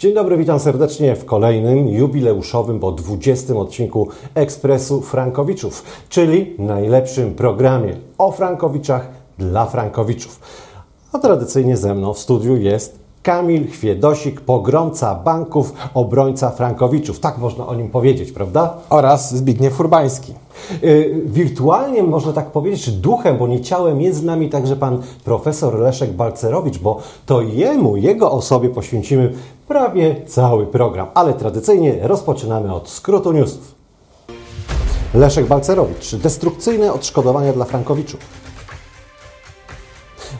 Dzień dobry, witam serdecznie w kolejnym jubileuszowym, bo 20 odcinku Ekspresu Frankowiczów, czyli najlepszym programie o Frankowiczach dla Frankowiczów. A tradycyjnie ze mną w studiu jest Kamil Chwiedosik, pogromca banków, obrońca Frankowiczów. Tak można o nim powiedzieć, prawda? Oraz Zbigniew Furbański. Yy, wirtualnie można tak powiedzieć, duchem, bo nie ciałem jest z nami także pan profesor Leszek Balcerowicz, bo to jemu, jego osobie poświęcimy prawie cały program. Ale tradycyjnie rozpoczynamy od skrótu newsów. Leszek Balcerowicz. Destrukcyjne odszkodowania dla Frankowiczów.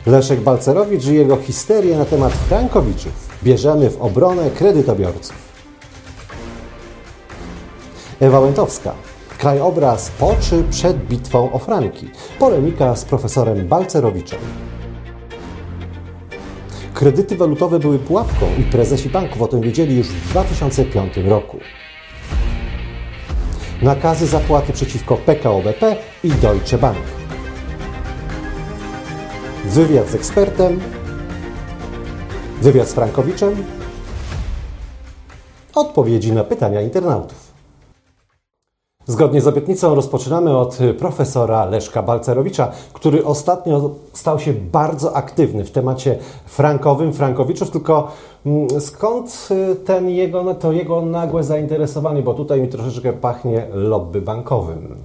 Leszek Balcerowicz i jego histerię na temat Frankowiczów. Bierzemy w obronę kredytobiorców. Ewa Łętowska. Krajobraz po czy przed bitwą o Franki. Polemika z profesorem Balcerowiczem. Kredyty walutowe były pułapką i prezesi banków o tym wiedzieli już w 2005 roku. Nakazy zapłaty przeciwko PKO BP i Deutsche Bank. Wywiad z ekspertem. Wywiad z Frankowiczem. Odpowiedzi na pytania internautów. Zgodnie z obietnicą rozpoczynamy od profesora Leszka Balcerowicza, który ostatnio stał się bardzo aktywny w temacie frankowym, frankowiczów, tylko mm, skąd ten jego, to jego nagłe zainteresowanie, bo tutaj mi troszeczkę pachnie lobby bankowym.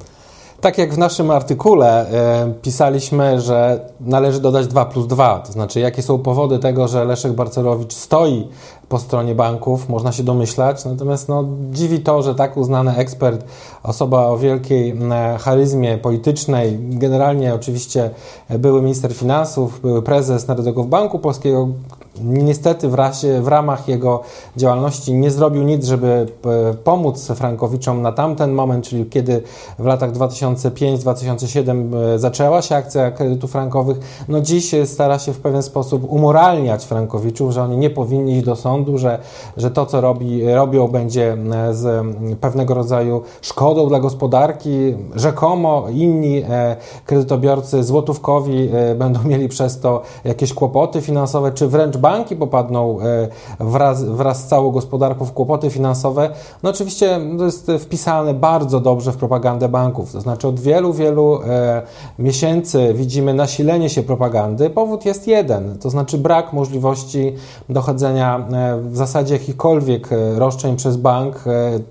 Tak jak w naszym artykule e, pisaliśmy, że należy dodać 2 plus 2, to znaczy jakie są powody tego, że Leszek Barcelowicz stoi po stronie banków, można się domyślać, natomiast no, dziwi to, że tak uznany ekspert, osoba o wielkiej charyzmie politycznej, generalnie oczywiście były minister finansów, były prezes Narodowego Banku Polskiego, niestety w, w ramach jego działalności nie zrobił nic, żeby e, pomóc Frankowiczom na tamten moment, czyli kiedy w latach 2005-2007 e, zaczęła się akcja kredytów frankowych. No dziś stara się w pewien sposób umoralniać Frankowiczów, że oni nie powinni iść do sądu, że, że to, co robi, robią, będzie e, z pewnego rodzaju szkodą dla gospodarki. Rzekomo inni kredytobiorcy złotówkowi będą mieli przez to jakieś kłopoty finansowe, czy wręcz banki popadną e, wraz, wraz z całą gospodarką w kłopoty finansowe, no oczywiście to jest wpisane bardzo dobrze w propagandę banków. To znaczy od wielu, wielu e, miesięcy widzimy nasilenie się propagandy. Powód jest jeden, to znaczy brak możliwości dochodzenia e, w zasadzie jakichkolwiek roszczeń przez bank.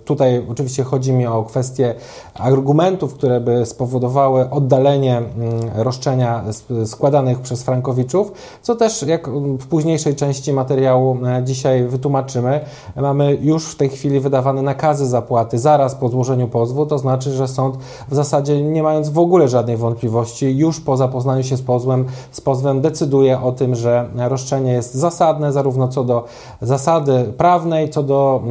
Tutaj oczywiście chodzi mi o kwestię argumentów, które by spowodowały oddalenie mm, roszczenia składanych przez frankowiczów, co też jak w późniejszej części materiału e, dzisiaj wytłumaczymy. Mamy już w tej chwili wydawane nakazy zapłaty zaraz po złożeniu pozwu, to znaczy, że sąd w zasadzie nie mając w ogóle żadnej wątpliwości, już po zapoznaniu się z pozwem, z pozwem decyduje o tym, że roszczenie jest zasadne, zarówno co do zasady prawnej, co do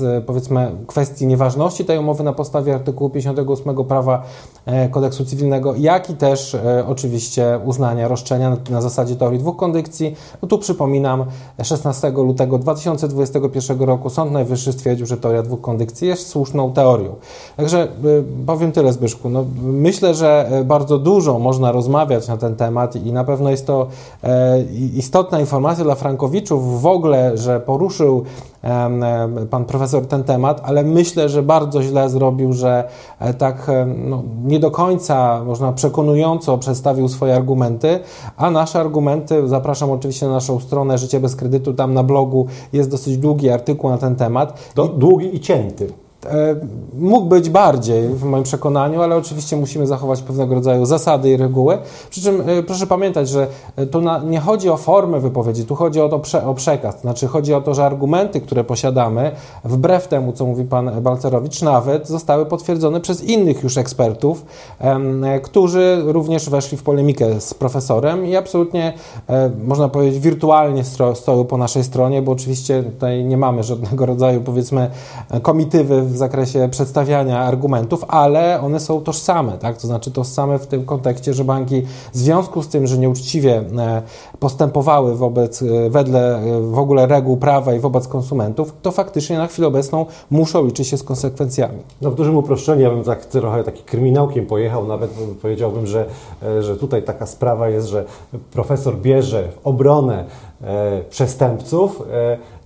e, powiedzmy kwestii nieważności tej umowy na podstawie artykułu 58 prawa e, kodeksu cywilnego, jak i też oczywiście uznania roszczenia na zasadzie teorii dwóch kondycji. No tu przypominam, przypominam, 16 lutego 2021 roku Sąd Najwyższy stwierdził, że teoria dwóch kondykcji jest słuszną teorią. Także y, powiem tyle, Zbyszku. No, myślę, że bardzo dużo można rozmawiać na ten temat i na pewno jest to e, istotna informacja dla Frankowiczów w ogóle, że poruszył pan profesor ten temat, ale myślę, że bardzo źle zrobił, że e, tak no, nie do końca, można przekonująco przedstawił swoje argumenty, a nasze argumenty, zapraszam oczywiście na naszą stronę Życie bez kredytu, tam na blogu jest dosyć długi artykuł na ten temat. Do, długi i cięty. E, mógł być bardziej w moim przekonaniu, ale oczywiście musimy zachować pewnego rodzaju zasady i reguły. Przy czym e, proszę pamiętać, że e, tu nie chodzi o formę wypowiedzi, tu chodzi o, to o przekaz. Znaczy chodzi o to, że argumenty, które posiadamy, wbrew temu, co mówi pan Balcerowicz, nawet zostały potwierdzone przez innych już ekspertów, którzy również weszli w polemikę z profesorem i absolutnie, można powiedzieć, wirtualnie stoją po naszej stronie, bo oczywiście tutaj nie mamy żadnego rodzaju, powiedzmy, komitywy w zakresie przedstawiania argumentów, ale one są tożsame, tak? to znaczy tożsame w tym kontekście, że banki w związku z tym, że nieuczciwie e, postępowały wobec, e, wedle e, w ogóle reguł prawa i wobec konsumentów, to faktycznie na chwilę obecną muszą liczyć się z konsekwencjami. No w dużym uproszczeniu, ja bym tak trochę taki kryminałkiem pojechał, nawet powiedziałbym, że, że tutaj taka sprawa jest, że profesor bierze w obronę przestępców,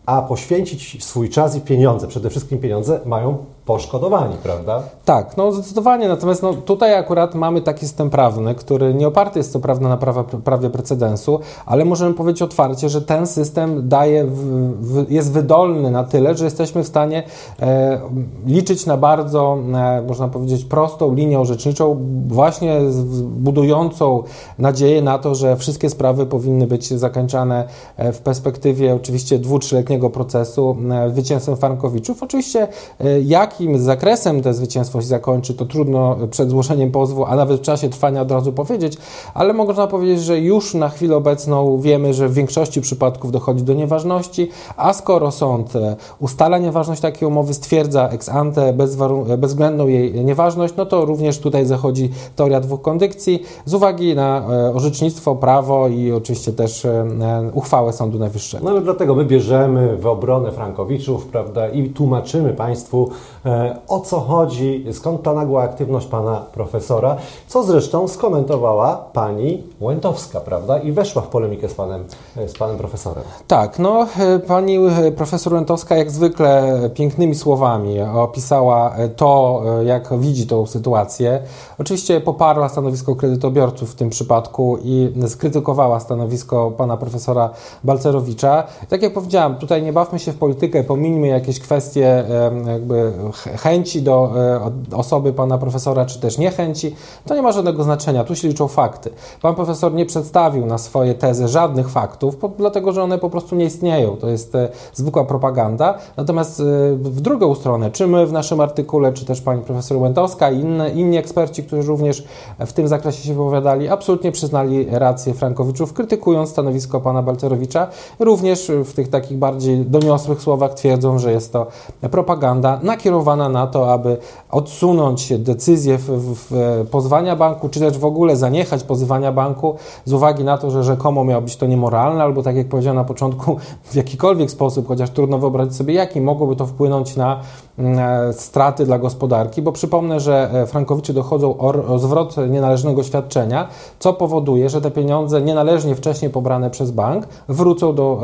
a poświęcić swój czas i pieniądze, przede wszystkim pieniądze, mają poszkodowani, prawda? Tak, no zdecydowanie. Natomiast no, tutaj akurat mamy taki system prawny, który nie oparty jest co prawda na prawa, prawie precedensu, ale możemy powiedzieć otwarcie, że ten system daje, w, w, jest wydolny na tyle, że jesteśmy w stanie e, liczyć na bardzo, e, można powiedzieć, prostą linię orzeczniczą, właśnie budującą nadzieję na to, że wszystkie sprawy powinny być zakończone e, w perspektywie oczywiście dwu, trzyletniego procesu e, zwycięstwem Frankowiczów. Oczywiście e, jak jakim zakresem to zwycięstwo się zakończy, to trudno przed zgłoszeniem pozwu, a nawet w czasie trwania od razu powiedzieć, ale można powiedzieć, że już na chwilę obecną wiemy, że w większości przypadków dochodzi do nieważności, a skoro sąd e, ustala nieważność takiej umowy, stwierdza ex ante bezwzględną jej nieważność, no to również tutaj zachodzi teoria dwóch kondykcji z uwagi na e, orzecznictwo, prawo i oczywiście też e, uchwałę Sądu Najwyższego. No ale dlatego my bierzemy w obronę Frankowiczów, prawda, i tłumaczymy Państwu, o co chodzi, skąd ta nagła aktywność pana profesora, co zresztą skomentowała pani Łętowska, prawda? I weszła w polemikę z panem, e, z panem profesorem. Tak, no e, pani profesor Łętowska jak zwykle pięknymi słowami opisała to, jak widzi tą sytuację. Oczywiście poparła stanowisko kredytobiorców w tym przypadku i skrytykowała stanowisko pana profesora Balcerowicza. Tak jak powiedziałam, tutaj nie bawmy się w politykę, pomińmy jakieś kwestie jakby chęci do e, osoby pana profesora, czy też niechęci, to nie ma żadnego znaczenia. Tu się liczą fakty. Pan profesor nie przedstawił na swoje tezy żadnych faktów, dlatego że one po prostu nie istnieją. To jest e, zwykła propaganda. Natomiast e, w drugą stronę, czy my w naszym artykule, czy też pani profesor Łętowska i inne, inni eksperci, którzy również w tym zakresie się wypowiadali, absolutnie przyznali rację Frankowiczów, krytykując stanowisko pana Balcerowicza. Również w tych takich bardziej doniosłych słowach twierdzą, że jest to propaganda nakierowana na to, aby odsunąć decyzję w, w, pozwania banku, czy też w ogóle zaniechać pozywania banku z uwagi na to, że rzekomo miało być to niemoralne, albo tak jak powiedziałem na początku, w jakikolwiek sposób, chociaż trudno wyobrazić sobie jaki, mogłoby to wpłynąć na straty dla gospodarki, bo przypomnę, że e, frankowicze dochodzą o, zwrot nienależnego świadczenia, co powoduje, że te pieniądze nienależnie wcześniej pobrane przez bank wrócą do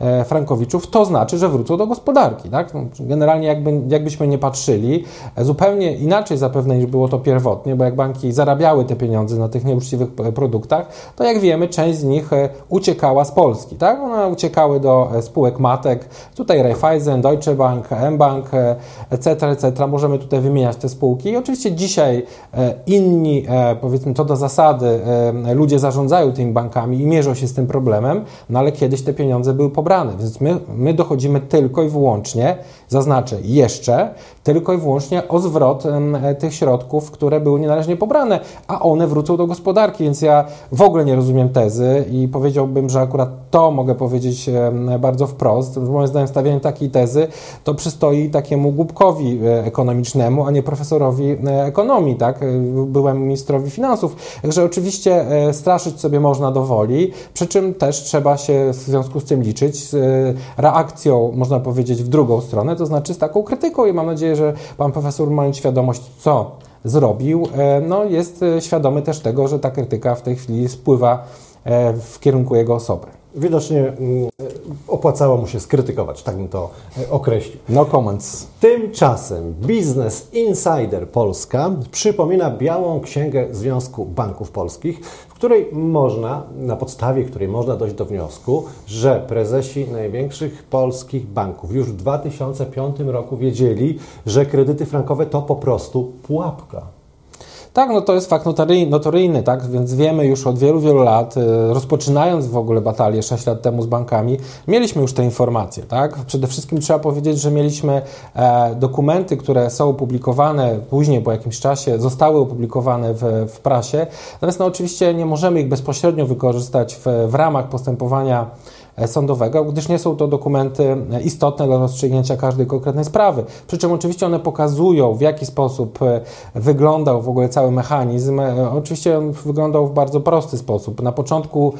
e, frankowiczów, to znaczy, że wrócą do gospodarki. Tak? No, generalnie jakby, jakbyśmy byśmy nie patrzyli, e, zupełnie inaczej zapewne niż było to pierwotnie, bo jak banki zarabiały te pieniądze na tych nieuczciwych produktach, to jak wiemy, część z nich e, uciekała z Polski, tak? One uciekały do e, spółek matek, tutaj Raiffeisen, Deutsche Bank, mBank, etc., etc. Możemy tutaj wymieniać te spółki. I oczywiście dzisiaj inni, powiedzmy to do zasady, ludzie zarządzają tymi bankami i mierzą się z tym problemem, no ale kiedyś te pieniądze były pobrane, więc my, my dochodzimy tylko i wyłącznie, zaznaczę jeszcze, tylko i wyłącznie o zwrot tych środków, które były nienależnie pobrane, a one wrócą do gospodarki, więc ja w ogóle nie rozumiem tezy i powiedziałbym, że akurat to mogę powiedzieć bardzo wprost. Moim zdaniem stawianie takiej tezy to przystoi takiemu głupkowi e, ekonomicznemu, a nie profesorowi e, ekonomii, tak? E, byłem ministrowi finansów. Także oczywiście straszyć sobie można do woli, przy czym też trzeba się w związku z tym liczyć z reakcją, można powiedzieć, w drugą stronę, to znaczy z taką krytyką i mam nadzieję, że pan profesor, mając świadomość, co zrobił, e, no jest e, świadomy też tego, że ta krytyka w tej chwili spływa e, w kierunku jego osoby. Widocznie mm, opłacało mu się skrytykować, tak bym to określił. No comments. Tymczasem Business Insider Polska przypomina białą księgę Związku Banków Polskich, której można, na podstawie której można dojść do wniosku, że prezesi największych polskich banków już w 2005 roku wiedzieli, że kredyty frankowe to po prostu pułapka. Tak, no to jest fakt notoryjny, tak? Więc wiemy już od wielu, wielu lat, y, rozpoczynając w ogóle batalię 6 lat temu z bankami, mieliśmy już te informacje, tak? Przede wszystkim trzeba powiedzieć, że mieliśmy e, dokumenty, które są opublikowane później, po jakimś czasie, zostały opublikowane w, w prasie. Natomiast no, oczywiście nie możemy ich bezpośrednio wykorzystać w, w ramach postępowania sądowego, gdyż nie są to dokumenty e, istotne dla rozstrzygnięcia każdej konkretnej sprawy. Przy czym oczywiście one pokazują, w jaki sposób e, wyglądał w ogóle cały mechanizm. Oczywiście on wyglądał w bardzo prosty sposób. Na początku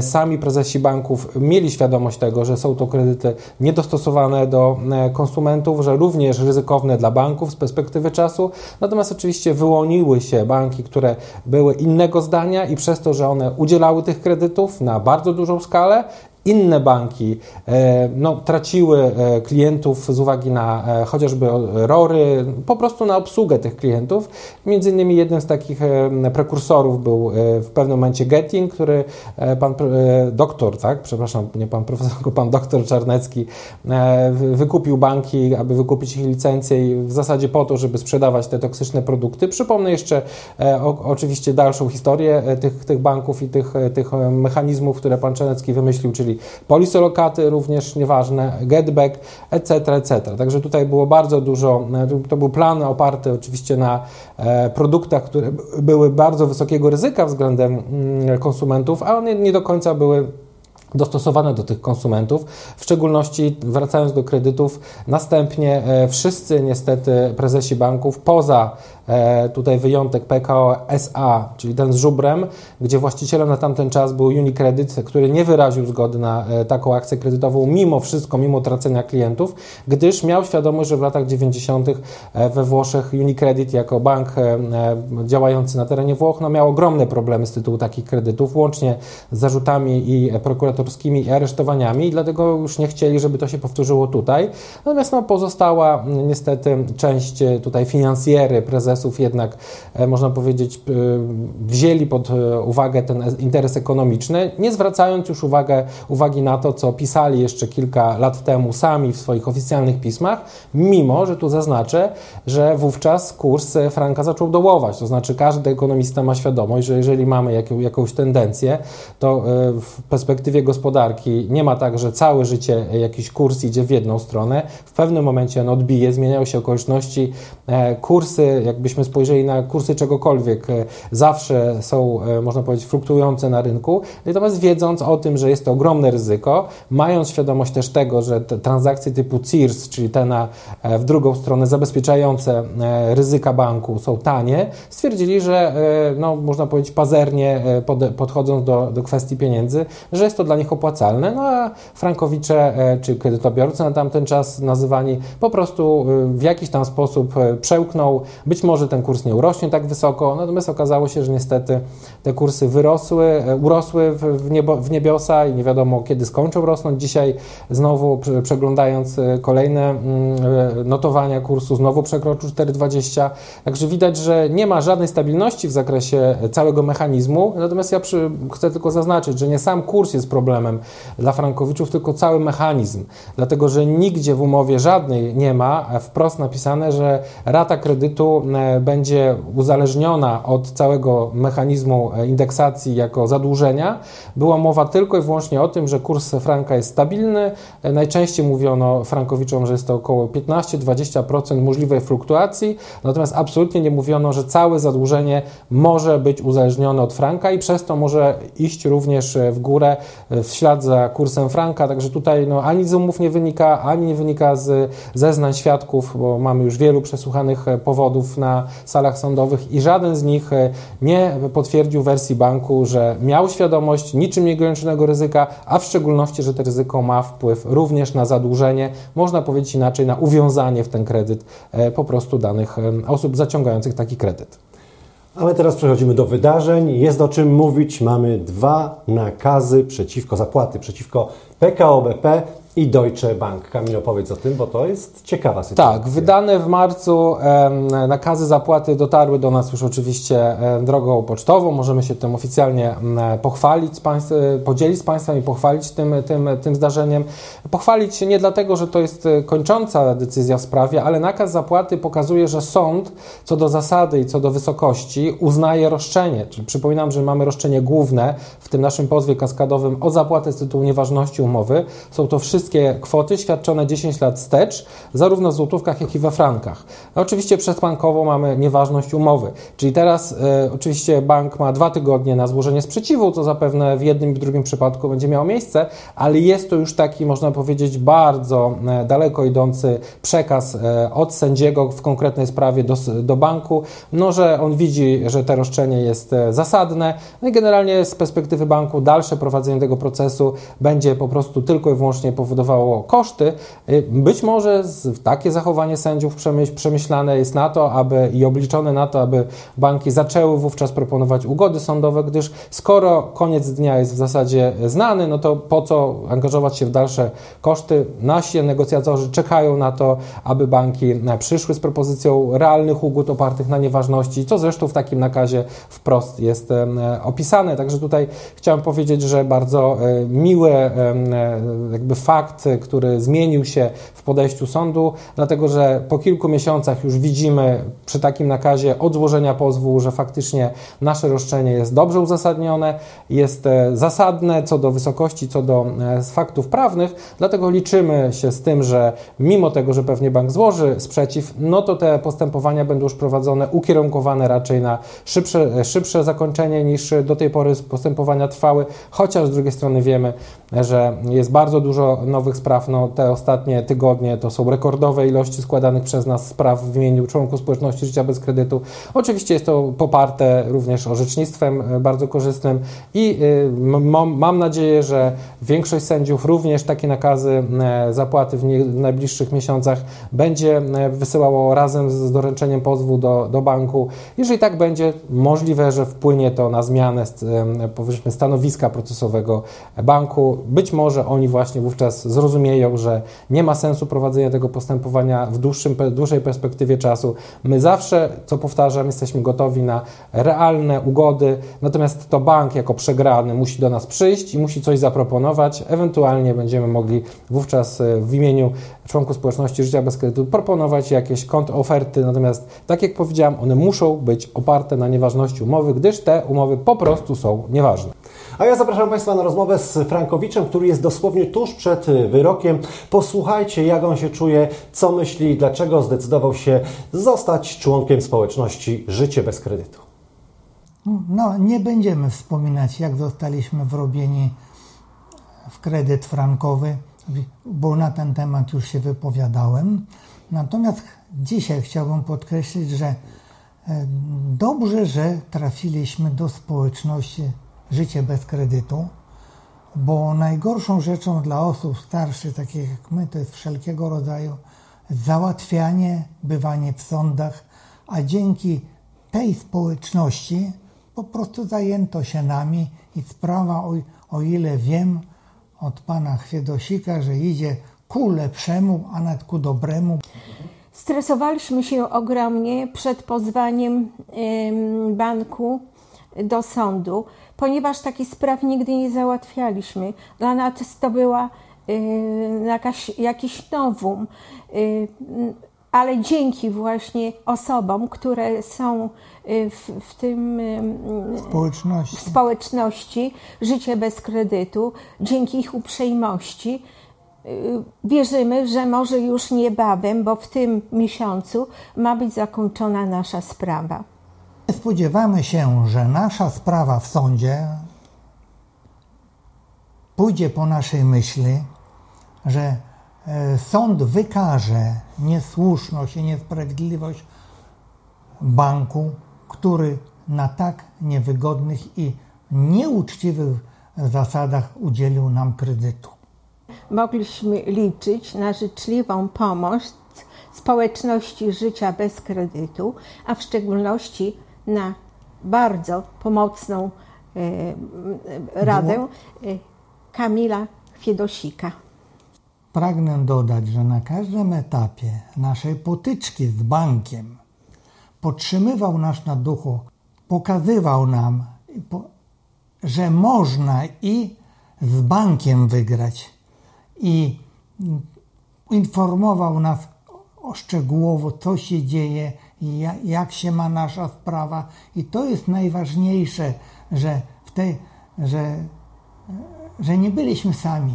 sami prezesi banków mieli świadomość tego, że są to kredyty niedostosowane do konsumentów, że również ryzykowne dla banków z perspektywy czasu. Natomiast oczywiście wyłoniły się banki, które były innego zdania i przez to, że one udzielały tych kredytów na bardzo dużą skalę, inne banki e, no, traciły e, klientów z uwagi na e, chociażby rory, po prostu na obsługę tych klientów. Między innymi jednym z takich prekursorów był w pewnym momencie Getting, który pan doktor, tak, przepraszam, nie pan profesor, tylko pan doktor Czarnecki wykupił banki, aby wykupić ich licencję i w zasadzie po to, żeby sprzedawać te toksyczne produkty. Przypomnę jeszcze oczywiście dalszą historię tych, tych banków i tych, tych mechanizmów, które pan Czarnecki wymyślił, czyli polisolokaty również nieważne, getback, etc., etc. Także tutaj było bardzo dużo, e, to był plan oparty oczywiście na e, produktach, które były bardzo wysokiego ryzyka względem mm, konsumentów, a one nie do końca były dostosowane do tych konsumentów, w szczególności wracając do kredytów, następnie e, wszyscy niestety prezesi banków poza tutaj wyjątek PKO SA, czyli ten z żubrem, gdzie właścicielem na tamten czas był Unicredit, który nie wyraził zgody na e, taką akcję kredytową, mimo wszystko, mimo tracenia klientów, gdyż miał świadomość, że w latach 90. E, we Włoszech Unicredit jako bank działający na terenie Włoch no, miał ogromne problemy z tytułu takich kredytów, łącznie z zarzutami i prokuratorskimi i aresztowaniami, i dlatego już nie chcieli, żeby to się powtórzyło tutaj. Natomiast no, pozostała niestety część tutaj finansjery, prezes prezesów jednak, e, można powiedzieć, e, wzięli pod e, uwagę ten interes ekonomiczny, nie zwracając już uwagę, uwagi na to, co pisali jeszcze kilka lat temu sami w swoich oficjalnych pismach, mimo, że tu zaznaczę, że wówczas kurs franka zaczął dołować. To znaczy każdy ekonomista ma świadomość, że jeżeli mamy jaką, jakąś tendencję, to w perspektywie gospodarki nie ma tak, że całe życie jakiś kurs idzie w jedną stronę. W pewnym momencie on odbije, zmieniają się okoliczności, kursy jakby gdybyśmy spojrzeli na kursy czegokolwiek, e, zawsze są, e, można powiedzieć, fluktuujące na rynku. Natomiast wiedząc o tym, że jest to ogromne ryzyko, mając świadomość też tego, że te transakcje typu CIRS, czyli te na, e, w drugą stronę zabezpieczające ryzyka banku są tanie, stwierdzili, że no, można powiedzieć pazernie pod, podchodząc do, do kwestii pieniędzy, że jest to dla nich opłacalne. No a frankowicze czy kredytobiorcy na tamten czas nazywani po prostu w jakiś tam sposób przełknął, być może może ten kurs nie urośnie tak wysoko, natomiast okazało się, że niestety te kursy wyrosły, e, urosły w, niebo, w niebiosa i nie wiadomo kiedy skończą rosnąć. Dzisiaj znowu przeglądając e, kolejne mm, e, notowania kursu, znowu przekroczył 4,20. Także widać, że nie ma żadnej stabilności w zakresie całego mechanizmu. Natomiast ja przy, chcę tylko zaznaczyć, że nie sam kurs jest problemem dla frankowiczów, tylko cały mechanizm. Dlatego, że nigdzie w umowie żadnej nie ma wprost napisane, że rata kredytu będzie uzależniona od całego mechanizmu indeksacji jako zadłużenia, była mowa tylko i wyłącznie o tym, że kurs franka jest stabilny. Najczęściej mówiono frankowiczom, że jest to około 15-20% możliwej fluktuacji, natomiast absolutnie nie mówiono, że całe zadłużenie może być uzależnione od franka i przez to może iść również w górę w ślad za kursem franka. Także tutaj no, ani z umów nie wynika, ani nie wynika z zeznań świadków, bo mamy już wielu przesłuchanych powodów na salach sądowych i żaden z nich e, nie potwierdził wersji banku, że miał świadomość niczym nieograniczonego ryzyka, a w szczególności, że to ryzyko ma wpływ również na zadłużenie, można powiedzieć inaczej, na uwiązanie w ten kredyt e, po prostu danych e, osób zaciągających taki kredyt. A my teraz przechodzimy do wydarzeń. Jest o czym mówić. Mamy dwa nakazy przeciwko zapłaty, przeciwko PKO BP i Deutsche Bank. Kamil, opowiedz o tym, bo to jest ciekawa sytuacja. Tak, wydane w marcu nakazy zapłaty dotarły do nas już oczywiście drogą pocztową. Możemy się tym oficjalnie pochwalić, państw, podzielić z Państwem i pochwalić tym, tym, tym zdarzeniem. Pochwalić się nie dlatego, że to jest e, kończąca decyzja w sprawie, ale nakaz zapłaty pokazuje, że sąd co do zasady i co do wysokości uznaje roszczenie. Czyli przypominam, że mamy roszczenie główne w tym naszym pozwie kaskadowym o zapłatę z tytułu nieważności umowy. Są to wszystkie kwoty świadczone 10 lat wstecz, zarówno w złotówkach, jak i we frankach. No, oczywiście bankowo mamy nieważność umowy, czyli teraz e, oczywiście bank ma dwa tygodnie na złożenie sprzeciwu, co zapewne w jednym i drugim przypadku będzie miało miejsce, ale jest to już taki, można powiedzieć, bardzo e, daleko idący przekaz e, od sędziego w konkretnej sprawie do, do banku, no, że on widzi, że to roszczenie jest zasadne, no i generalnie z perspektywy banku dalsze prowadzenie tego procesu będzie po prostu tylko i wyłącznie powodowało koszty. Y, być może takie zachowanie sędziów przemyślane jest na to, aby i obliczone na to, aby banki zaczęły wówczas proponować ugody sądowe, gdyż skoro koniec dnia jest w zasadzie znany, no to po co angażować się w dalsze koszty? Nasi negocjatorzy czekają na to, aby banki e, przyszły z propozycją realnych ugód opartych na nieważności, co zresztą w takim nakazie wprost jest e, opisane. Także tutaj chciałem powiedzieć, że bardzo e, miły jakby fakt, który zmienił się w podejściu sądu, dlatego że po kilku miesiącach już widzimy przy takim nakazie od złożenia pozwu, że faktycznie nasze roszczenie jest dobrze uzasadnione, jest zasadne co do wysokości, co do faktów prawnych, dlatego liczymy się z tym, że mimo tego, że pewnie bank złoży sprzeciw, no to te postępowania będą już prowadzone, ukierunkowane raczej na szybsze, szybsze zakończenie niż do tej pory postępowania trwały, chociaż z drugiej strony wiemy, że jest bardzo dużo nowych spraw. No, te ostatnie tygodnie to są rekordowe ilości składanych przez nas spraw w imieniu członków społeczności życia bez kredytu. Oczywiście jest to poparte również orzecznictwem e, bardzo korzystnym i y, mam nadzieję, że większość sędziów również takie nakazy e, zapłaty w najbliższych miesiącach będzie e, wysyłało razem z doręczeniem pozwu do, do banku. Jeżeli tak będzie, możliwe, że wpłynie to na zmianę powiedzmy stanowiska procesowego banku. Być może oni właśnie wówczas zrozumieją, że nie ma sensu prowadzenia tego postępowania w dłuższym, dłuższej perspektywie czasu. My zawsze, co powtarzam, jesteśmy gotowi na realne ugody, natomiast to bank jako przegrany musi do nas przyjść i musi coś zaproponować. Ewentualnie będziemy mogli wówczas e, w imieniu członków społeczności życia bez kredytu proponować jakieś oferty, natomiast tak jak powiedziałem, one muszą być oparte na nieważności umowy, gdyż te umowy po prostu są nieważne. A ja zapraszam Państwa na rozmowę z Frankowiczem, który jest dosłownie tuż przed wyrokiem. Posłuchajcie, jak on się czuje, co myśli, dlaczego zdecydował się zostać członkiem społeczności Życie bez kredytu. No, nie będziemy wspominać, jak zostaliśmy wrobieni w kredyt frankowy, bo na ten temat już się wypowiadałem. Natomiast dzisiaj chciałbym podkreślić, że e, dobrze, że trafiliśmy do społeczności życie bez kredytu, bo najgorszą rzeczą dla osób starszych, takich jak my, to jest wszelkiego rodzaju załatwianie, bywanie w sądach, a dzięki tej społeczności po prostu zajęto się nami i sprawa, o, o ile wiem od pana Chwiedosika, że idzie ku lepszemu, a nawet ku dobremu. Stresowaliśmy się ogromnie przed pozwaniem banku do sądu, ponieważ takich spraw nigdy nie załatwialiśmy. Dla nas to była y, jakaś, jakiś nowum, y, ale dzięki właśnie osobom, które są y, w, w tym społeczności. społeczności, życie bez kredytu, dzięki ich uprzejmości, wierzymy, że może już niebawem, bo w tym miesiącu ma być zakończona nasza sprawa. Spodziewamy się, że nasza sprawa w sądzie pójdzie po naszej myśli, że e, sąd wykaże niesłuszność i niesprawiedliwość banku, który na tak niewygodnych i nieuczciwych zasadach udzielił nam kredytu. Mogliśmy liczyć na życzliwą pomoc społeczności życia bez kredytu, a w szczególności na bardzo pomocną e, radę e, Kamila Fiedosika. Pragnę dodać, że na każdym etapie naszej potyczki z bankiem podtrzymywał nas na duchu, pokazywał nam, że można i z bankiem wygrać i informował nas szczegółowo, co się dzieje, jak się ma nasza sprawa. I to jest najważniejsze, że, w tej, że, że nie byliśmy sami.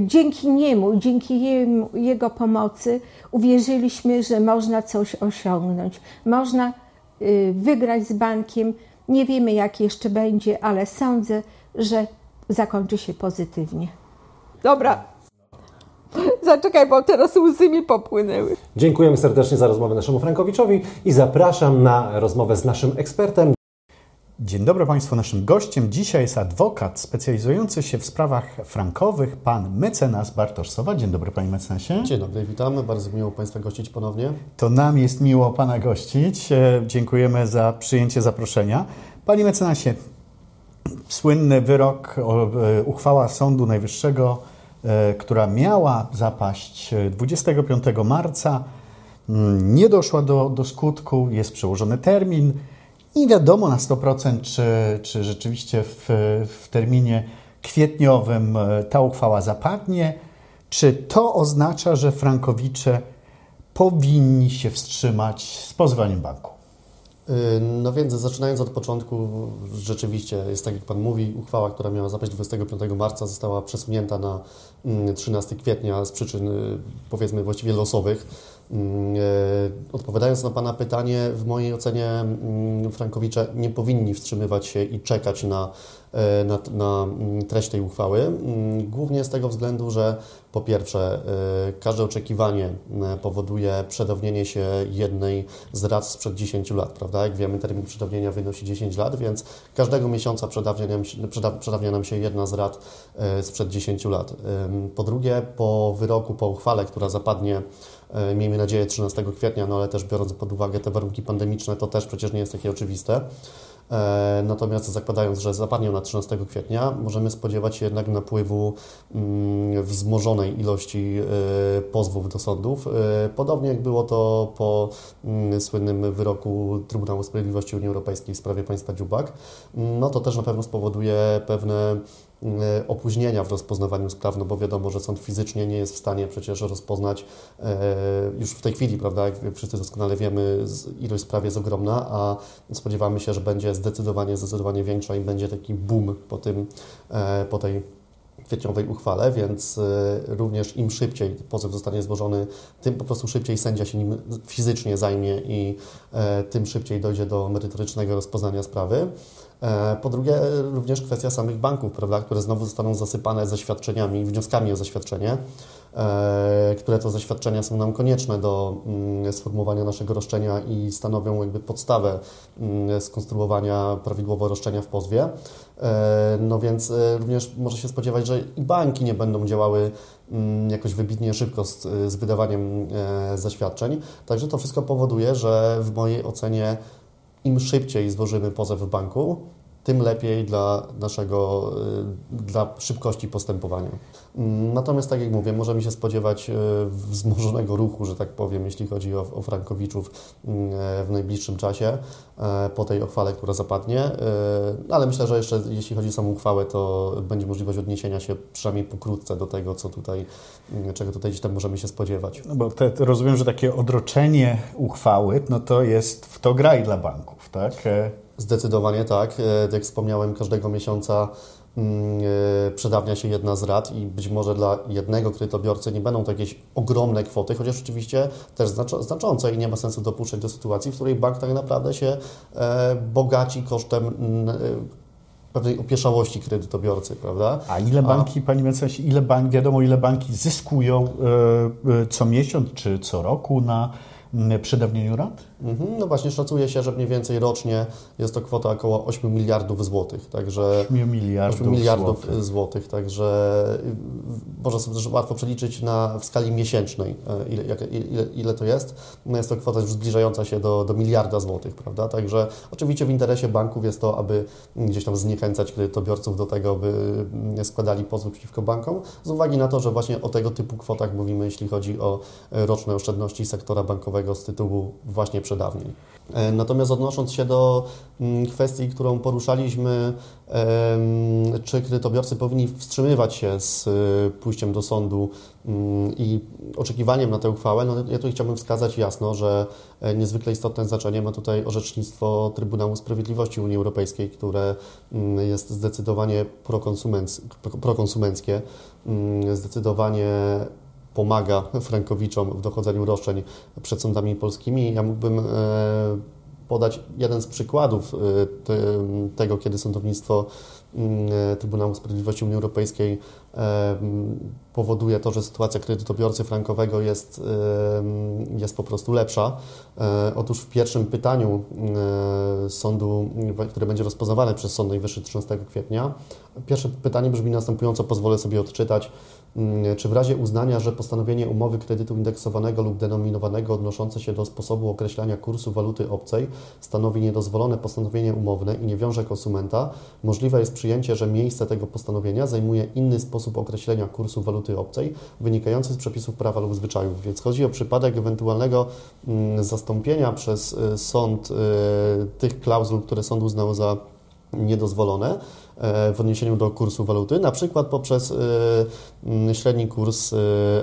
Dzięki niemu, dzięki jemu, jego pomocy uwierzyliśmy, że można coś osiągnąć. Można y, wygrać z bankiem. Nie wiemy, jak jeszcze będzie, ale sądzę, że zakończy się pozytywnie. Dobra, Zaczekaj, bo teraz łzy mi popłynęły. Dziękujemy serdecznie za rozmowę naszemu Frankowiczowi i zapraszam na rozmowę z naszym ekspertem. Dzień dobry Państwu. Naszym gościem dzisiaj jest adwokat specjalizujący się w sprawach frankowych, pan mecenas Bartosz Sowa. Dzień dobry Panie mecenasie. Dzień dobry, witamy. Bardzo miło Państwa gościć ponownie. To nam jest miło Pana gościć. E, Dziękujemy za przyjęcie zaproszenia. Panie mecenasie, słynny wyrok, e, uchwała Sądu Najwyższego, która miała zapaść e, 25 marca, mm, nie doszła do, do skutku, jest przełożony termin. Nie wiadomo na 100%, czy, czy rzeczywiście w, w terminie kwietniowym e, ta uchwała zapadnie. Czy to oznacza, że frankowicze powinni się wstrzymać z pozwaniem banku? Yy, No więc zaczynając od początku, rzeczywiście jest tak jak Pan mówi, uchwała, która miała zapaść 25 marca została przesunięta na mm, 13 kwietnia z przyczyn y, powiedzmy właściwie losowych. Mm, e, Odpowiadając na Pana pytanie, w mojej ocenie mm, Frankowicze nie powinni wstrzymywać się i czekać na, na, na mm, treść tej uchwały. Mm, Głównie z tego względu, że po pierwsze, e, każde oczekiwanie m, powoduje przedawnienie się jednej z rat sprzed 10 lat, prawda? Jak wiemy, termin przedawnienia wynosi 10 lat, więc każdego miesiąca przedawnia nam się, przeda- przedawnia nam się jedna z rat e, sprzed 10 lat. Po drugie, po wyroku, po uchwale, która zapadnie, e, miejmy nadzieję, 13 kwietnia, no ale też biorąc pod uwagę te warunki pandemiczne, to też przecież nie jest takie oczywiste. E, Natomiast zakładając, że zapadnie na 13 kwietnia, możemy spodziewać się jednak napływu mm, wzmożonej ilości e, pozwów do sądów. E, Podobnie jak było to po mm, słynnym wyroku Trybunału Sprawiedliwości Unii Europejskiej w sprawie państwa Dziubak, no to też na pewno spowoduje pewne opóźnienia w rozpoznawaniu spraw, no bo wiadomo, że sąd fizycznie nie jest w stanie przecież rozpoznać e, już w tej chwili, prawda, jak wszyscy doskonale wiemy, ilość spraw jest ogromna, a spodziewamy się, że będzie zdecydowanie, zdecydowanie większa i będzie taki boom po tym, e, po tej kwietniowej uchwale, więc e, również im szybciej pozew zostanie złożony, tym po prostu szybciej sędzia się nim fizycznie zajmie i tym szybciej dojdzie do merytorycznego rozpoznania sprawy. E, Po drugie, również kwestia samych banków, prawda, które znowu zostaną zasypane zaświadczeniami, wnioskami o zaświadczenie, e, które to zaświadczenia są nam konieczne do mm, sformułowania naszego roszczenia i stanowią jakby podstawę mm, skonstruowania prawidłowo roszczenia w pozwie. E, No więc e, również może się spodziewać, że i banki nie będą działały mm, jakoś wybitnie szybko z, z wydawaniem e, zaświadczeń. Także to wszystko powoduje, że w mojej ocenie im szybciej złożymy pozew w banku, tym lepiej dla naszego, y, dla szybkości postępowania. Mm, Natomiast, tak jak mówię, możemy się spodziewać y, wzmożonego ruchu, że tak powiem, jeśli chodzi o, o Frankowiczów mm, e, w najbliższym czasie, e, po tej uchwale, która zapadnie. E, Ale myślę, że jeszcze jeśli chodzi o samą uchwałę, to będzie możliwość odniesienia się przynajmniej pokrótce do tego, co tutaj, mm, czego tutaj gdzieś tam możemy się spodziewać. No bo te, rozumiem, że takie odroczenie uchwały, no to jest w to graj dla banków, tak? Zdecydowanie tak. E, Jak wspomniałem, każdego miesiąca mm, e, przedawnia się jedna z rat i być może dla jednego kredytobiorcy nie będą to jakieś ogromne kwoty, chociaż oczywiście też znaczące i nie ma sensu dopuszczać do sytuacji, w której bank tak naprawdę się e, bogaci kosztem pewnej opieszałości kredytobiorcy, prawda? A ile banki, Pani mecenasie, ile bank, wiadomo ile banki zyskują co miesiąc czy co roku na przedawnieniu rat? Mhm, No właśnie, szacuje się, że mniej więcej rocznie jest to kwota około 8 miliardów złotych, także 8 miliardów, 8 miliardów złotych. złotych, także y, można sobie też łatwo przeliczyć na, w skali miesięcznej, e, ile, ile, ile to jest. No jest to kwota już zbliżająca się do, do miliarda złotych, prawda? Także oczywiście w interesie banków jest to, aby gdzieś tam zniechęcać kredytobiorców do tego, by mm, składali pozwy przeciwko bankom, z uwagi na to, że właśnie o tego typu kwotach mówimy, jeśli chodzi o e, roczne oszczędności sektora bankowego z tytułu właśnie E, Natomiast odnosząc się do mm, kwestii, którą poruszaliśmy, czy kredytobiorcy powinni wstrzymywać się z e, pójściem do sądu mm, i oczekiwaniem na tę uchwałę, no ja tu chciałbym wskazać jasno, że e, niezwykle istotne znaczenie ma tutaj orzecznictwo Trybunału Sprawiedliwości Unii Europejskiej, które mm, jest zdecydowanie prokonsumenc- prokonsumenckie, zdecydowanie pomaga frankowiczom w dochodzeniu roszczeń przed sądami polskimi. Ja mógłbym e, podać jeden z przykładów e, te, tego, kiedy sądownictwo mm, Trybunału Sprawiedliwości Unii Europejskiej powoduje to, że sytuacja kredytobiorcy frankowego jest, jest po prostu lepsza. E, otóż w pierwszym pytaniu e, sądu, które będzie rozpoznawane przez Sąd Najwyższy 13 kwietnia, pierwsze pytanie brzmi następująco, pozwolę sobie odczytać. Mm, czy w razie uznania, że postanowienie umowy kredytu indeksowanego lub denominowanego odnoszące się do sposobu określania kursu waluty obcej stanowi niedozwolone postanowienie umowne i nie wiąże konsumenta, możliwe jest przyjęcie, że miejsce tego postanowienia zajmuje inny sposób określenia kursu waluty obcej wynikający z przepisów prawa lub zwyczajów. Więc chodzi o przypadek ewentualnego mm, zastąpienia przez y, sąd y, tych klauzul, które sąd uznał za niedozwolone E, w odniesieniu do kursu waluty, na przykład poprzez e, średni kurs e,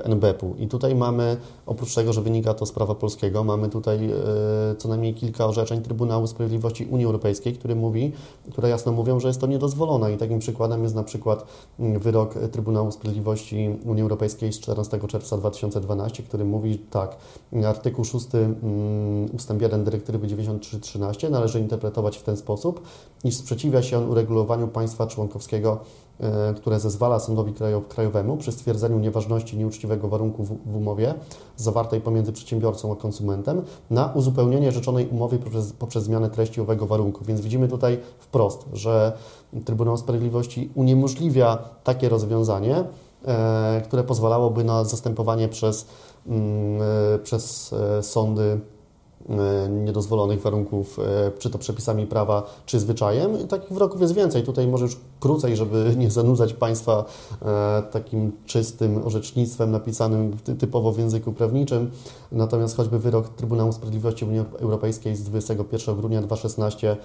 NBP-u. I tutaj mamy, oprócz tego, że wynika to z prawa polskiego, mamy tutaj co najmniej kilka orzeczeń Trybunału Sprawiedliwości Unii Europejskiej, które, mówi, które jasno mówią, że jest to niedozwolone. I takim przykładem jest na przykład wyrok Trybunału Sprawiedliwości Unii Europejskiej z 14 czerwca 2012, który mówi tak, artykuł 6 ustęp 1 dyrektywy 9313 należy interpretować w ten sposób, iż sprzeciwia się on uregulowaniu państw państwa członkowskiego, które zezwala sądowi krajowemu przy stwierdzeniu nieważności nieuczciwego warunku w, umowie zawartej pomiędzy przedsiębiorcą a konsumentem na uzupełnienie rzeczonej umowy poprzez, poprzez zmianę treści owego warunku. Więc widzimy tutaj wprost, że Trybunał Sprawiedliwości uniemożliwia takie rozwiązanie, e, które pozwalałoby na zastępowanie przez, mm, e, przez sądy E, niedozwolonych warunków, e, czy to przepisami prawa, czy zwyczajem. Takich wyroków jest więcej. Tutaj może już krócej, żeby nie zanudzać Państwa e, takim czystym orzecznictwem napisanym typowo w języku prawniczym. Natomiast choćby wyrok Trybunału Sprawiedliwości Unii Europejskiej z 21 grudnia 2016,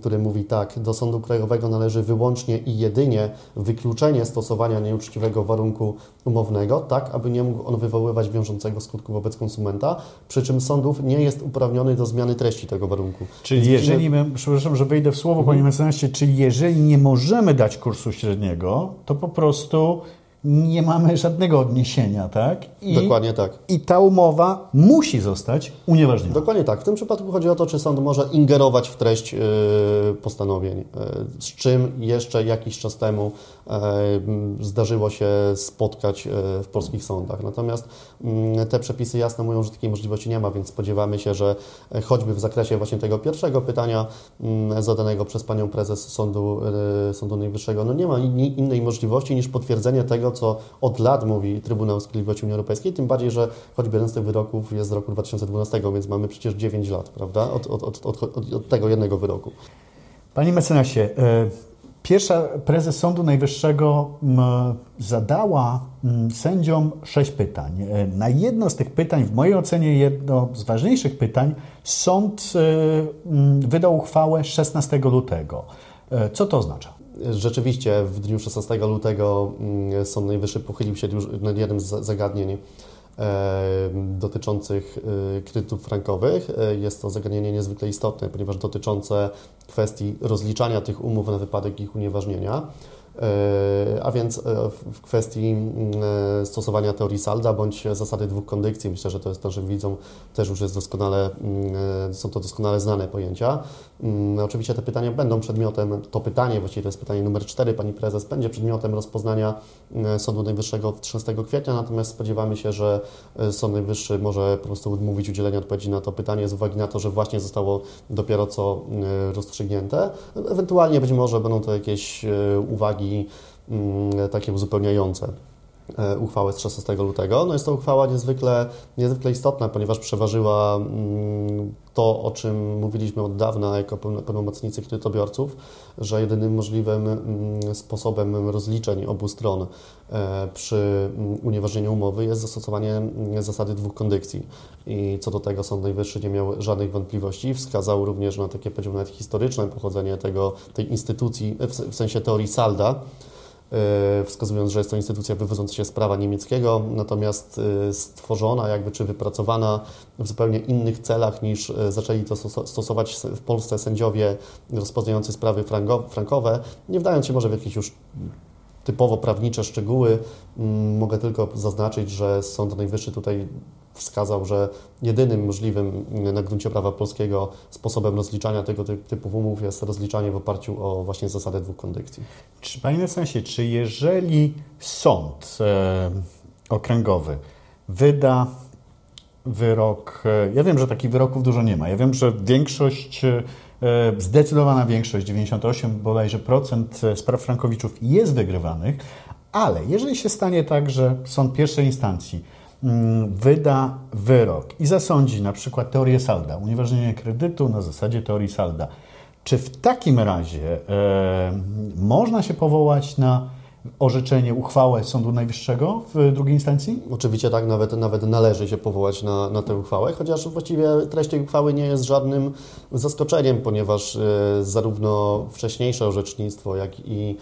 który mówi tak, do Sądu Krajowego należy wyłącznie i jedynie wykluczenie stosowania nieuczciwego warunku umownego, tak aby nie mógł on wywoływać wiążącego skutku wobec konsumenta, przy czym sądów nie jest uprawniony do zmiany treści tego warunku. Czyli Więc jeżeli, my, przepraszam, że wejdę w słowo, mhm. panie mecenasie, czyli jeżeli nie możemy dać kursu średniego, to po prostu nie mamy żadnego odniesienia, tak? I, Dokładnie tak. I ta umowa musi zostać unieważniona. Dokładnie tak. W tym przypadku chodzi o to, czy sąd może ingerować w treść yy, postanowień, yy, z czym jeszcze jakiś czas temu yy, zdarzyło się spotkać w polskich sądach. Natomiast mm, te przepisy jasno mówią, że takiej możliwości nie ma, więc spodziewamy się, że choćby w zakresie właśnie tego pierwszego pytania mm, zadanego przez panią prezes Sądu, Sądu Najwyższego, no nie ma innej możliwości niż potwierdzenie tego, co od lat mówi Trybunał Sprawiedliwości Unii Europejskiej, tym bardziej, że choćby jeden z tych wyroków jest z roku 2012, więc mamy przecież 9 lat, prawda, od, od, od, od, tego jednego wyroku. Panie mecenasie, e, pierwsza prezes Sądu Najwyższego zadała sędziom sześć pytań. E, na jedno z tych pytań, w mojej ocenie jedno z ważniejszych pytań, sąd e, wydał uchwałę 16 lutego. Co to oznacza? Rzeczywiście w dniu 16 lutego mm, Sąd Najwyższy pochylił się nad jednym z zagadnień e, dotyczących e, kredytów frankowych. E, jest to zagadnienie niezwykle istotne, ponieważ dotyczące kwestii rozliczania tych umów na wypadek ich unieważnienia. E, a więc e, w kwestii mm, e, stosowania teorii salda bądź zasady dwóch kondykcji, myślę, że to jest to, że widzą, też już jest doskonale, mm, są to doskonale znane pojęcia. Mm, oczywiście te pytania będą przedmiotem, to pytanie, właściwie to jest pytanie numer 4, Pani Prezes, będzie przedmiotem rozpoznania Sądu Najwyższego 13 kwietnia, natomiast spodziewamy się, że Sąd Najwyższy może po prostu odmówić udzielenia odpowiedzi na to pytanie z uwagi na to, że właśnie zostało dopiero co rozstrzygnięte. Ewentualnie być może będą to jakieś uwagi uwagi mm, takie uzupełniające uchwałę z 16 lutego. No jest to uchwała niezwykle, niezwykle istotna, ponieważ przeważyła mm, to, o czym mówiliśmy od dawna jako pełnomocnicy kredytobiorców, że jedynym możliwym mm, sposobem rozliczeń obu stron e, przy unieważnieniu umowy jest zastosowanie zasady dwóch kondykcji. I co do tego Sąd Najwyższy nie miał żadnych wątpliwości. Wskazał również na takie, powiedziałbym, nawet historyczne pochodzenie tego, tej instytucji, w sensie teorii salda, E, wskazując, że jest to instytucja wywodząca się z prawa niemieckiego, natomiast e, stworzona jakby czy wypracowana w zupełnie innych celach niż e, zaczęli to stosować w Polsce sędziowie rozpoznający sprawy frankowe, nie wdając się może w jakieś już typowo prawnicze szczegóły, mogę tylko zaznaczyć, że Sąd Najwyższy tutaj wskazał, że jedynym możliwym na gruncie prawa polskiego sposobem rozliczania tego typu umów jest rozliczanie w oparciu o właśnie zasadę dwóch kondykcji. Czy, panie mecenasie, czy jeżeli sąd e, okręgowy wyda wyrok, e, ja wiem, że takich wyroków dużo nie ma, ja wiem, że większość e, zdecydowana większość, 98 bodajże procent spraw frankowiczów jest wygrywanych, ale jeżeli się stanie tak, że sąd pierwszej instancji wyda wyrok i zasądzi na przykład teorię salda, unieważnienie kredytu na zasadzie teorii salda, czy w takim razie e, można się powołać na orzeczenie, uchwałę Sądu Najwyższego w drugiej instancji? Oczywiście tak, nawet, nawet należy się powołać na, na tę uchwałę, chociaż właściwie treść tej uchwały nie jest żadnym zaskoczeniem, ponieważ e, zarówno wcześniejsze orzecznictwo, jak i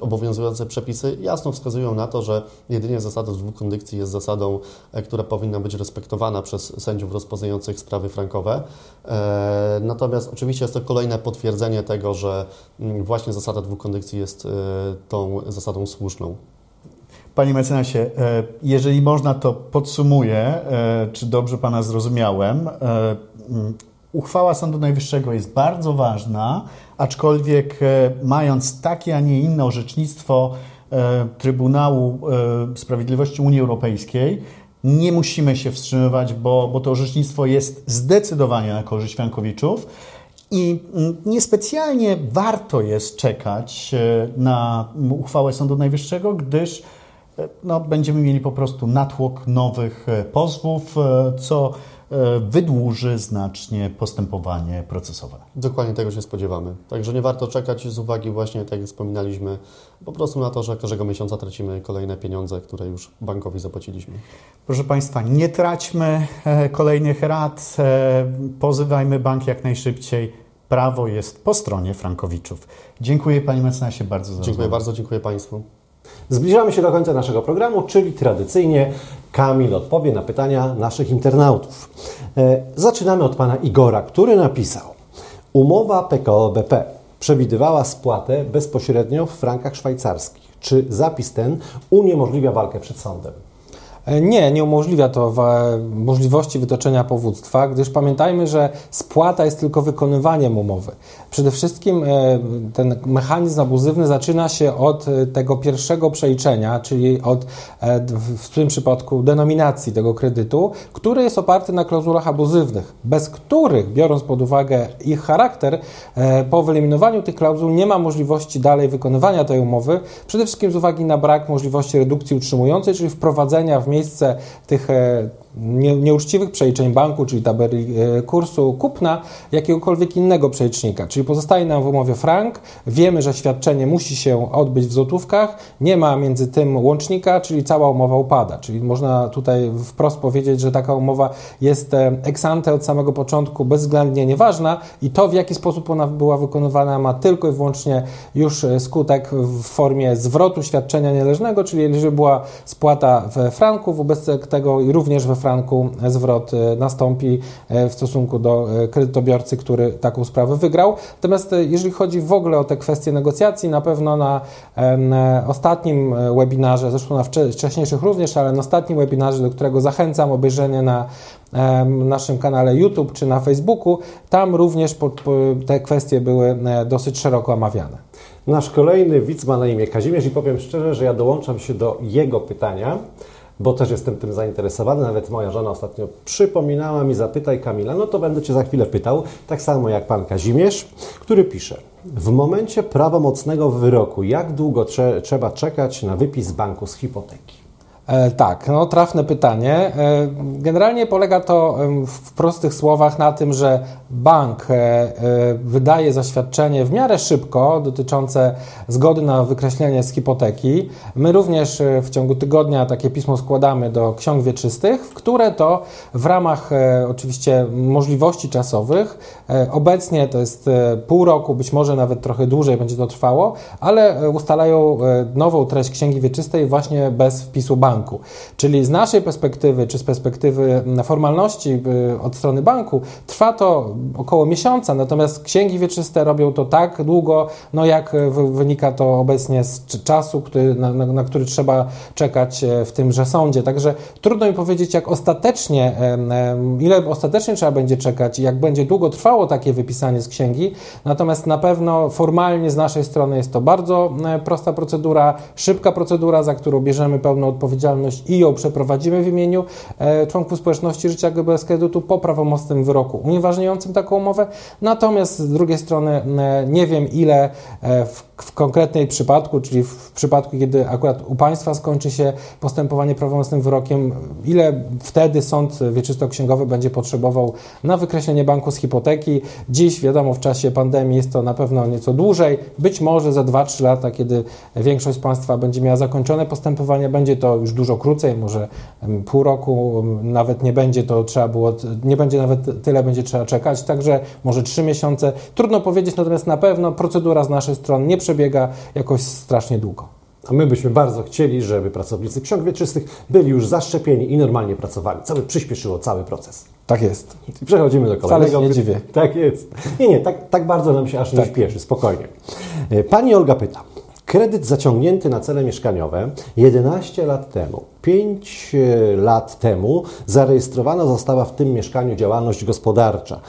obowiązujące przepisy jasno wskazują na to, że jedynie zasada dwóch kondykcji jest zasadą, e, która powinna być respektowana przez sędziów rozpoznających sprawy frankowe. E, natomiast oczywiście jest to kolejne potwierdzenie tego, że mm, właśnie zasada dwóch kondykcji jest tą zasadą zasadą słuszną. Panie mecenasie, e, jeżeli można, to podsumuję, e, czy dobrze Pana zrozumiałem. E, uchwała Sądu Najwyższego jest bardzo ważna, aczkolwiek mając takie, a nie inne orzecznictwo Trybunału Sprawiedliwości Unii Europejskiej, nie musimy się wstrzymywać, bo, bo to orzecznictwo jest zdecydowanie na korzyść Frankowiczów. I mm, niespecjalnie warto jest czekać e, na uchwałę Sądu Najwyższego, gdyż e, no, będziemy mieli po prostu natłok nowych e, pozwów, co wydłuży znacznie postępowanie procesowe. Dokładnie tego się spodziewamy. Także nie warto czekać z uwagi właśnie, tak jak wspominaliśmy, po prostu na to, że każdego miesiąca tracimy kolejne pieniądze, które już bankowi zapłaciliśmy. Proszę Państwa, nie traćmy kolejnych rat, pozywajmy bank jak najszybciej prawo jest po stronie Frankowiczów. Dziękuję Panie mecenasie bardzo za Dziękuję rozmowę. bardzo, dziękuję Państwu. Zbliżamy się do końca naszego programu, czyli tradycyjnie Kamil odpowie na pytania naszych internautów. E, zaczynamy od Pana Igora, który napisał Umowa PKO BP przewidywała spłatę bezpośrednio w frankach szwajcarskich. Czy zapis ten uniemożliwia walkę przed sądem? E, nie, nie umożliwia to możliwości wytoczenia powództwa, gdyż pamiętajmy, że spłata jest tylko wykonywaniem umowy. Przede wszystkim e, ten mechanizm abuzywny zaczyna się od e, tego pierwszego przeliczenia, czyli od w tym przypadku denominacji tego kredytu, który jest oparty na klauzulach abuzywnych, bez których, biorąc pod uwagę ich charakter, po wyeliminowaniu tych klauzul nie ma możliwości dalej wykonywania tej umowy, przede wszystkim z uwagi na brak możliwości redukcji utrzymującej, czyli wprowadzenia w miejsce tych e, nie, nieuczciwych przeliczeń banku, czyli tabeli e, kursu kupna jakiegokolwiek innego przelicznika. Czyli pozostaje nam w umowie frank, wiemy, że świadczenie musi się odbyć w złotówkach, nie ma między tym łącznika, czyli cała umowa upada. Czyli można tutaj wprost powiedzieć, że taka umowa jest ex ante od samego początku bezwzględnie nieważna i to, w jaki sposób ona była wykonywana, ma tylko i wyłącznie już e, skutek w formie zwrotu świadczenia nieleżnego, czyli jeżeli była spłata we franku, wobec tego również we franku zwrot e, nastąpi e, w stosunku do e, kredytobiorcy, który taką sprawę wygrał. Natomiast jeżeli chodzi w ogóle o te kwestie negocjacji, na pewno na ostatnim webinarze, zresztą na wcześniejszych również, ale na ostatnim webinarze, do którego zachęcam obejrzenie na naszym kanale YouTube czy na Facebooku, tam również te kwestie były dosyć szeroko omawiane. Nasz kolejny widz ma na imię Kazimierz i powiem szczerze, że ja dołączam się do jego pytania bo też jestem tym zainteresowany. Nawet moja żona ostatnio przypominała mi, zapytaj Kamila, no to będę Cię za chwilę pytał, tak samo jak Pan Kazimierz, który pisze, w momencie prawomocnego wyroku, jak długo trze trzeba czekać na wypis banku z hipoteki? E, tak, no trafne pytanie. E, generalnie polega to w prostych słowach na tym, że bank e, wydaje zaświadczenie w miarę szybko dotyczące zgody na wykreślenie z hipoteki. My również w ciągu tygodnia takie pismo składamy do ksiąg wieczystych, w które to w ramach oczywiście możliwości czasowych, obecnie to jest pół roku, być może nawet trochę dłużej będzie to trwało, ale ustalają nową treść księgi wieczystej właśnie bez wpisu banku banku. Czyli z naszej perspektywy, czy z perspektywy formalności y, od strony banku, trwa to około miesiąca, natomiast księgi wieczyste robią to tak długo, no jak wynika to obecnie z czasu, który, na, na, na który trzeba czekać e, w tymże sądzie. Także trudno mi powiedzieć, jak ostatecznie, ile ostatecznie trzeba będzie czekać jak będzie długo trwało takie wypisanie z księgi. Natomiast na pewno formalnie z naszej strony jest to bardzo e, prosta procedura, szybka procedura, za którą bierzemy pełną odpowiedzialność i ją przeprowadzimy w imieniu e, członków społeczności życia bez kredytu po prawomocnym wyroku unieważniającym taką umowę. Natomiast z drugiej strony nie wiem, ile w w konkretnej przypadku, czyli w przypadku, kiedy akurat u państwa skończy się postępowanie prawomocnym wyrokiem, ile wtedy sąd wieczysto-księgowy będzie potrzebował na wykreślenie banku z hipoteki. Dziś, wiadomo, w czasie pandemii jest to na pewno nieco dłużej. Być może za 2-3 lata, kiedy większość państwa będzie miała zakończone postępowanie, będzie to już dużo krócej, może pół roku, nawet nie będzie to trzeba było, nie będzie nawet tyle będzie trzeba czekać, także może 3 miesiące. Trudno powiedzieć, natomiast na pewno procedura z naszej strony nie przebiega jakoś strasznie długo. A my byśmy bardzo chcieli, żeby pracownicy ksiąg wieczystych byli już zaszczepieni i normalnie pracowali, co by przyspieszyło cały proces. Tak jest. I przechodzimy do kolejnego. Wcale się nie dziwię. Tak jest. Nie, nie, tak, tak bardzo nam się aż nie tak. śpieszy, spokojnie. E, pani Olga pyta. Kredyt zaciągnięty na cele mieszkaniowe 11 lat temu, 5 e, lat temu zarejestrowana została w tym mieszkaniu działalność gospodarcza.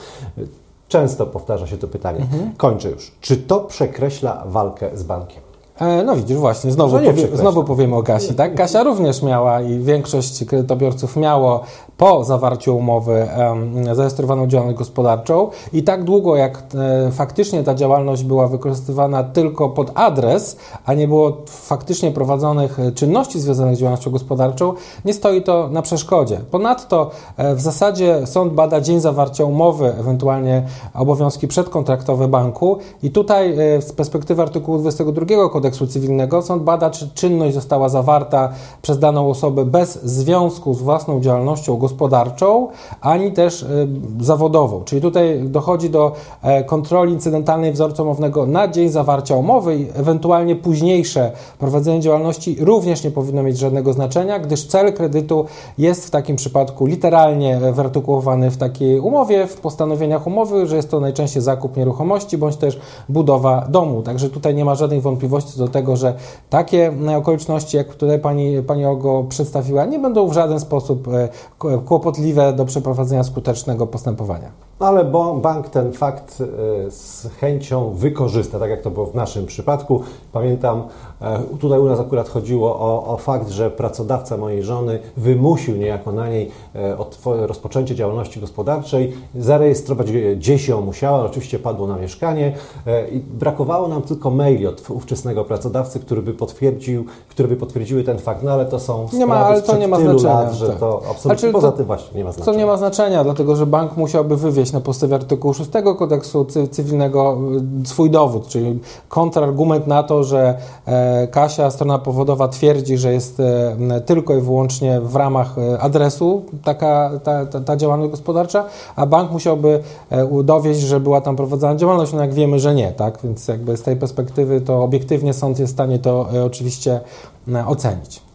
Często powtarza się to pytanie. Mhm. Kończę już. Czy to przekreśla walkę z bankiem? E, no widzisz, właśnie, znowu, powie, znowu powiemy o Kasi. Tak? Kasia również miała i większość kredytobiorców miało po zawarciu umowy um, zarejestrowaną działalność gospodarczą. I tak długo jak e, faktycznie ta działalność była wykorzystywana tylko pod adres, a nie było faktycznie prowadzonych e, czynności związanych z działalnością gospodarczą, nie stoi to na przeszkodzie. Ponadto e, w zasadzie sąd bada dzień zawarcia umowy, ewentualnie obowiązki przedkontraktowe banku. I tutaj z perspektywy artykułu 22 kodeksu cywilnego sąd bada, czy czynność została zawarta przez daną osobę bez związku z własną działalnością gospodarczą, ani też y, zawodową. Czyli tutaj dochodzi do e, kontroli incydentalnej wzorcu umownego na dzień zawarcia umowy i ewentualnie późniejsze prowadzenie działalności również nie powinno mieć żadnego znaczenia, gdyż cel kredytu jest w takim przypadku literalnie wyartykułowany w takiej umowie, w postanowieniach umowy, że jest to najczęściej zakup nieruchomości bądź też budowa domu. Także tutaj nie ma żadnych wątpliwości do tego, że takie okoliczności, jak tutaj pani, pani Ogo przedstawiła, nie będą w żaden sposób e, kłopotliwe do przeprowadzenia skutecznego postępowania. Ale bank ten fakt e, z chęcią wykorzysta, tak jak to było w naszym przypadku. Pamiętam, e, tutaj u nas akurat chodziło o, o fakt, że pracodawca mojej żony wymusił niejako na niej e, rozpoczęcie działalności gospodarczej, zarejestrować gdzieś ją musiała, oczywiście padło na mieszkanie i brakowało nam tylko maili od ówczesnego pracodawcy, który by potwierdził, które by potwierdziły ten fakt, no ale to są nie ma, ale to nie ma znaczenia, lat, że tak. to absolutnie znaczy, poza tym właśnie nie ma znaczenia. To nie ma znaczenia, dlatego że bank musiałby wywieźć na podstawie artykułu 6 kodeksu cywilnego y, swój dowód, czyli kontrargument na to, że e, Kasia, strona powodowa, twierdzi, że jest e, tylko i wyłącznie w ramach e, adresu taka ta, ta, ta działalność gospodarcza, a bank musiałby dowieść, że była tam prowadzona działalność, no jak wiemy, że nie, tak? Więc jakby z tej perspektywy to obiektywnie sąd jest w stanie to oczywiście ocenić.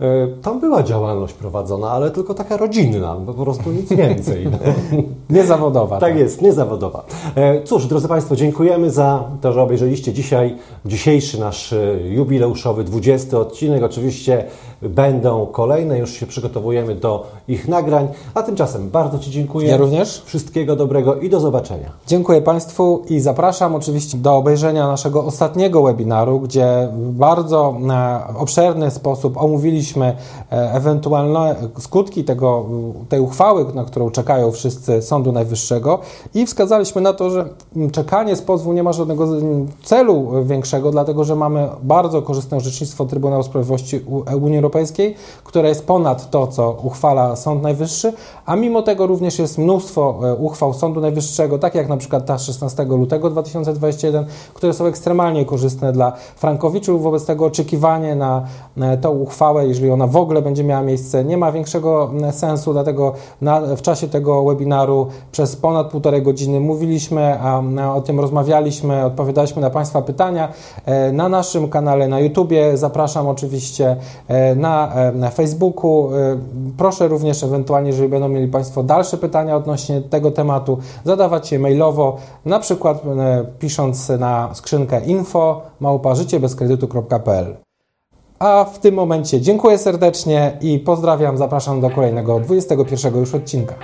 E, tam była działalność prowadzona, ale tylko taka rodzinna, po prostu nic więcej. niezawodowa. Tak, tak jest, niezawodowa. E, cóż, drodzy Państwo, dziękujemy za to, że obejrzeliście dzisiaj dzisiejszy nasz e, jubileuszowy 20 odcinek. Oczywiście będą kolejne, już się przygotowujemy do ich nagrań, a tymczasem bardzo Ci dziękuję. Ja również. Wszystkiego dobrego i do zobaczenia. Dziękuję Państwu i zapraszam oczywiście do obejrzenia naszego ostatniego webinaru, gdzie w bardzo obszerny sposób omówiliśmy omówiliśmy e, ewentualne skutki tego, tej uchwały, na którą czekają wszyscy Sądu Najwyższego i wskazaliśmy na to, że czekanie z pozwu nie ma żadnego celu większego, dlatego że mamy bardzo korzystne orzecznictwo Trybunału Sprawiedliwości Unii Europejskiej, które jest ponad to, co uchwala Sąd Najwyższy, a mimo tego również jest mnóstwo e, uchwał Sądu Najwyższego, tak jak na przykład ta 16 lutego 2021, które są ekstremalnie korzystne dla frankowiczów, wobec tego oczekiwanie na tą uchwałę, jeżeli ona w ogóle będzie miała miejsce. Nie ma większego sensu, dlatego na, w czasie tego webinaru przez ponad półtorej godziny mówiliśmy, a, o tym rozmawialiśmy, odpowiadaliśmy na Państwa pytania e, na naszym kanale na YouTubie. Zapraszam oczywiście e, na, e, na Facebooku. E, Proszę również ewentualnie, jeżeli będą mieli Państwo dalsze pytania odnośnie tego tematu, zadawać je mailowo, na przykład e, pisząc na skrzynkę info małpa-życiebezkredytu.pl. A w tym momencie dziękuję serdecznie i pozdrawiam, zapraszam do kolejnego 21 już odcinka.